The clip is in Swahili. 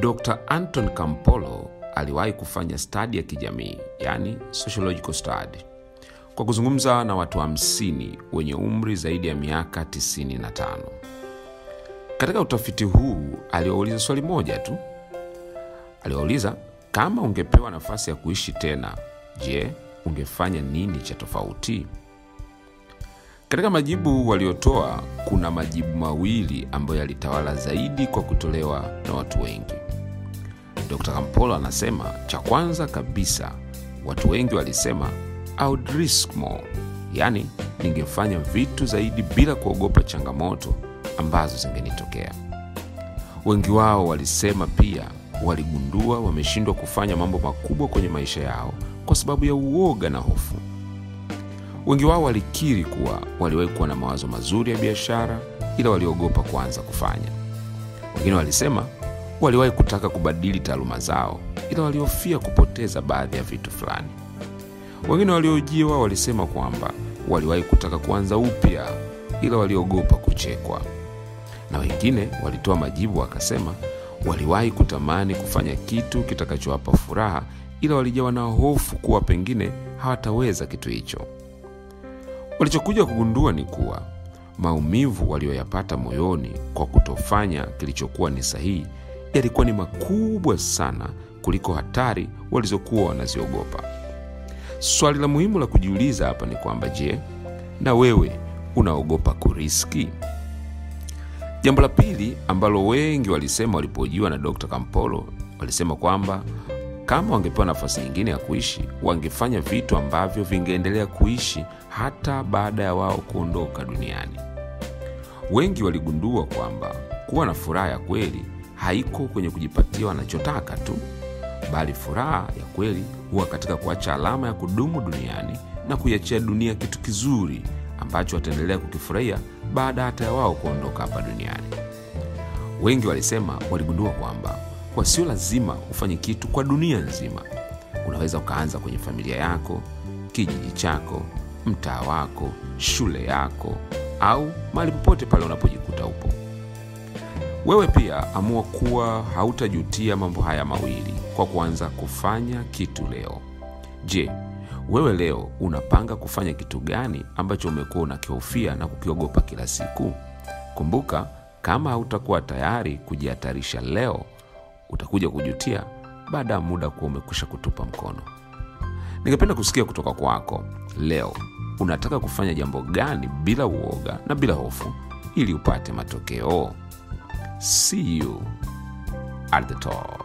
Dr. Anton Campolo aliwahi kufanya stadi ya kijamii, yani sociological study, kwa kuzungumza na watu 50 wenye umri zaidi ya miaka 95. Katika utafiti huu aliwauliza swali moja tu. Aliwauliza, kama ungepewa nafasi ya kuishi tena, je, ungefanya nini cha tofauti? Katika majibu waliotoa kuna majibu mawili ambayo yalitawala zaidi kwa kutolewa na watu wengi. Dr. kampolo anasema cha kwanza kabisa, watu wengi walisema audrismo yaani ningefanya vitu zaidi bila kuogopa changamoto ambazo zingenitokea. Wengi wao walisema pia waligundua wameshindwa kufanya mambo makubwa kwenye maisha yao kwa sababu ya uoga na hofu. Wengi wao walikiri kuwa waliwahi kuwa na mawazo mazuri ya biashara, ila waliogopa kuanza kufanya. Wengine walisema waliwahi kutaka kubadili taaluma zao, ila walihofia kupoteza baadhi ya vitu fulani. Wengine waliojiwa walisema kwamba waliwahi kutaka kuanza upya, ila waliogopa kuchekwa. Na wengine walitoa majibu wakasema waliwahi kutamani kufanya kitu kitakachowapa furaha, ila walijawa na hofu kuwa pengine hawataweza kitu hicho. Walichokuja kugundua ni kuwa maumivu walioyapata moyoni kwa kutofanya kilichokuwa ni sahihi yalikuwa ni makubwa sana kuliko hatari walizokuwa wanaziogopa. Swali la muhimu la kujiuliza hapa ni kwamba je, na wewe unaogopa kuriski? Jambo la pili ambalo wengi walisema walipojiwa na Dr. Kampolo, walisema kwamba kama wangepewa nafasi nyingine ya kuishi, wangefanya vitu ambavyo vingeendelea kuishi hata baada ya wao kuondoka duniani. Wengi waligundua kwamba kuwa na furaha ya kweli haiko kwenye kujipatia wanachotaka tu, bali furaha ya kweli huwa katika kuacha alama ya kudumu duniani na kuiachia dunia kitu kizuri ambacho wataendelea kukifurahia baada hata ya wao kuondoka hapa duniani. Wengi walisema waligundua kwamba kwa sio lazima ufanye kitu kwa dunia nzima. Unaweza ukaanza kwenye familia yako, kijiji chako, mtaa wako, shule yako, au mahali popote pale unapojikuta upo. Wewe pia amua kuwa hautajutia mambo haya mawili kwa kuanza kufanya kitu leo. Je, wewe leo unapanga kufanya kitu gani ambacho umekuwa unakihofia na kukiogopa kila siku? Kumbuka, kama hautakuwa tayari kujihatarisha leo, utakuja kujutia baada ya muda kuwa umekwisha kutupa mkono. Ningependa kusikia kutoka kwako leo, unataka kufanya jambo gani bila uoga na bila hofu ili upate matokeo? See you at the top.